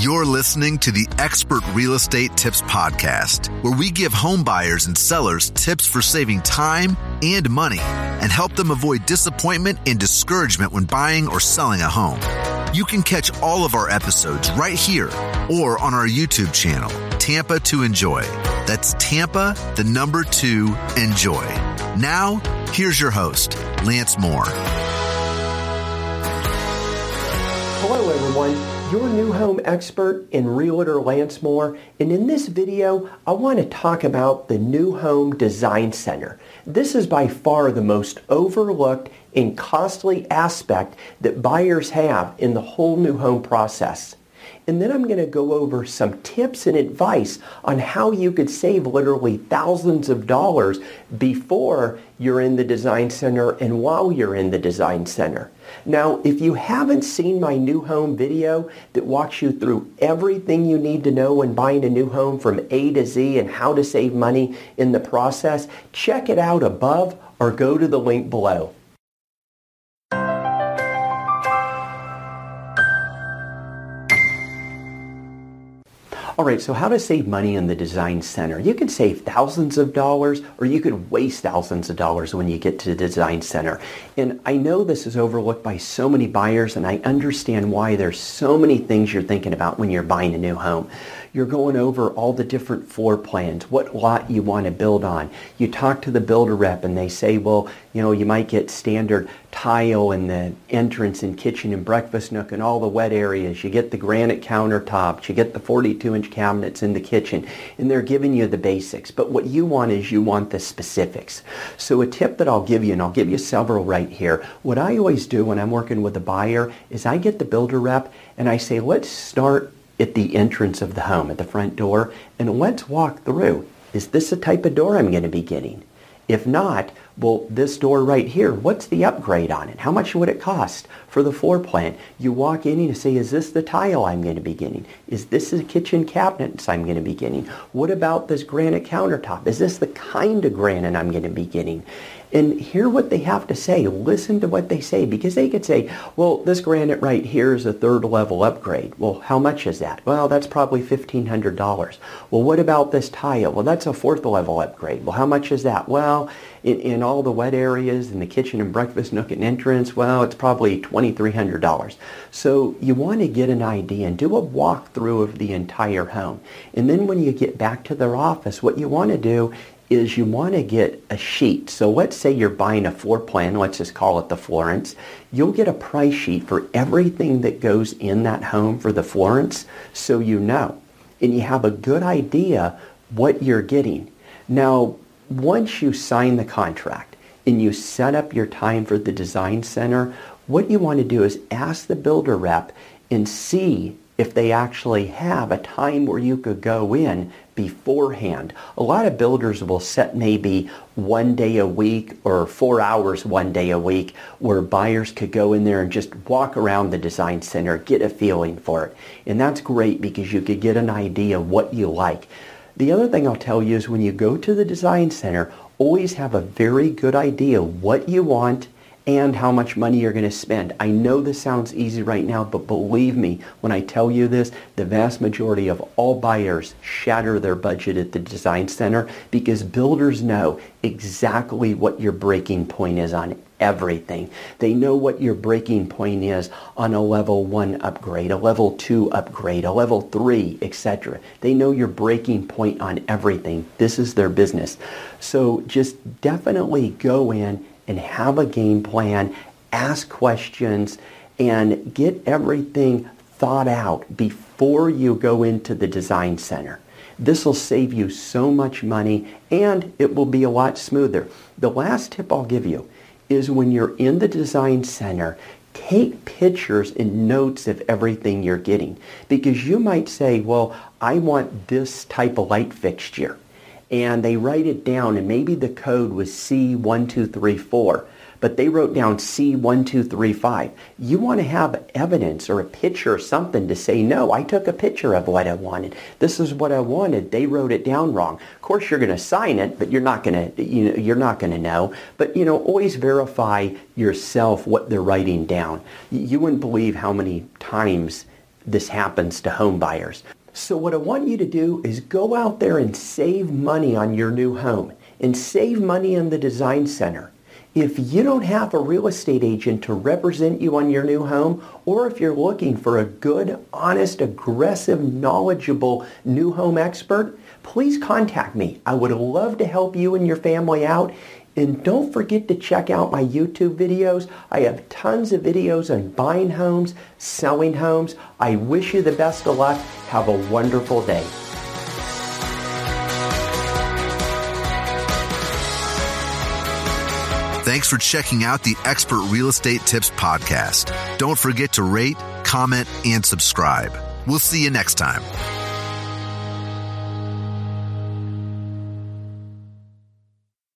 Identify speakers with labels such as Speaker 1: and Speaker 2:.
Speaker 1: You're listening to the Expert Real Estate Tips Podcast, where we give home buyers and sellers tips for saving time and money and help them avoid disappointment and discouragement when buying or selling a home. You can catch all of our episodes right here or on our YouTube channel, Tampa to Enjoy. That's Tampa, the number two, enjoy. Now, here's your host, Lance Moore.
Speaker 2: Hello, everyone your new home expert and realtor Lance Moore and in this video I want to talk about the New Home Design Center. This is by far the most overlooked and costly aspect that buyers have in the whole new home process. And then I'm going to go over some tips and advice on how you could save literally thousands of dollars before you're in the design center and while you're in the design center. Now, if you haven't seen my new home video that walks you through everything you need to know when buying a new home from A to Z and how to save money in the process, check it out above or go to the link below. All right, so how to save money in the design center. You can save thousands of dollars or you could waste thousands of dollars when you get to the design center. And I know this is overlooked by so many buyers and I understand why there's so many things you're thinking about when you're buying a new home. You're going over all the different floor plans, what lot you want to build on. You talk to the builder rep and they say, well, you know, you might get standard tile in the entrance and kitchen and breakfast nook and all the wet areas. You get the granite countertops. You get the 42-inch cabinets in the kitchen. And they're giving you the basics. But what you want is you want the specifics. So a tip that I'll give you, and I'll give you several right here. What I always do when I'm working with a buyer is I get the builder rep and I say, let's start at the entrance of the home, at the front door, and let's walk through. Is this the type of door I'm going to be getting? If not, well, this door right here, what's the upgrade on it? How much would it cost for the floor plan? You walk in and you say, is this the tile I'm going to be getting? Is this the kitchen cabinets I'm going to be getting? What about this granite countertop? Is this the kind of granite I'm going to be getting? And hear what they have to say. Listen to what they say because they could say, well, this granite right here is a third level upgrade. Well, how much is that? Well, that's probably $1,500. Well, what about this tile? Well, that's a fourth level upgrade. Well, how much is that? Well, in, in all the wet areas, in the kitchen and breakfast nook and entrance, well, it's probably $2,300. So you want to get an idea and do a walkthrough of the entire home. And then when you get back to their office, what you want to do is you want to get a sheet. So let's say you're buying a floor plan, let's just call it the Florence. You'll get a price sheet for everything that goes in that home for the Florence so you know. And you have a good idea what you're getting. Now, once you sign the contract and you set up your time for the design center, what you want to do is ask the builder rep and see if they actually have a time where you could go in beforehand. A lot of builders will set maybe one day a week or four hours one day a week where buyers could go in there and just walk around the design center, get a feeling for it. And that's great because you could get an idea of what you like. The other thing I'll tell you is when you go to the design center, always have a very good idea what you want and how much money you're going to spend. I know this sounds easy right now, but believe me when I tell you this, the vast majority of all buyers shatter their budget at the design center because builders know exactly what your breaking point is on everything. They know what your breaking point is on a level 1 upgrade, a level 2 upgrade, a level 3, etc. They know your breaking point on everything. This is their business. So just definitely go in and have a game plan, ask questions, and get everything thought out before you go into the design center. This will save you so much money and it will be a lot smoother. The last tip I'll give you is when you're in the design center, take pictures and notes of everything you're getting because you might say, well, I want this type of light fixture and they write it down and maybe the code was C1234 but they wrote down C1235. You want to have evidence or a picture or something to say, no, I took a picture of what I wanted. This is what I wanted. They wrote it down wrong. Of course, you're going to sign it, but you're not going to, you know, you're not going to know. But, you know, always verify yourself what they're writing down. You wouldn't believe how many times this happens to home buyers. So what I want you to do is go out there and save money on your new home and save money in the design center. If you don't have a real estate agent to represent you on your new home, or if you're looking for a good, honest, aggressive, knowledgeable new home expert, please contact me. I would love to help you and your family out. And don't forget to check out my YouTube videos. I have tons of videos on buying homes, selling homes. I wish you the best of luck. Have a wonderful day.
Speaker 1: Thanks for checking out the Expert Real Estate Tips podcast. Don't forget to rate, comment, and subscribe. We'll see you next time.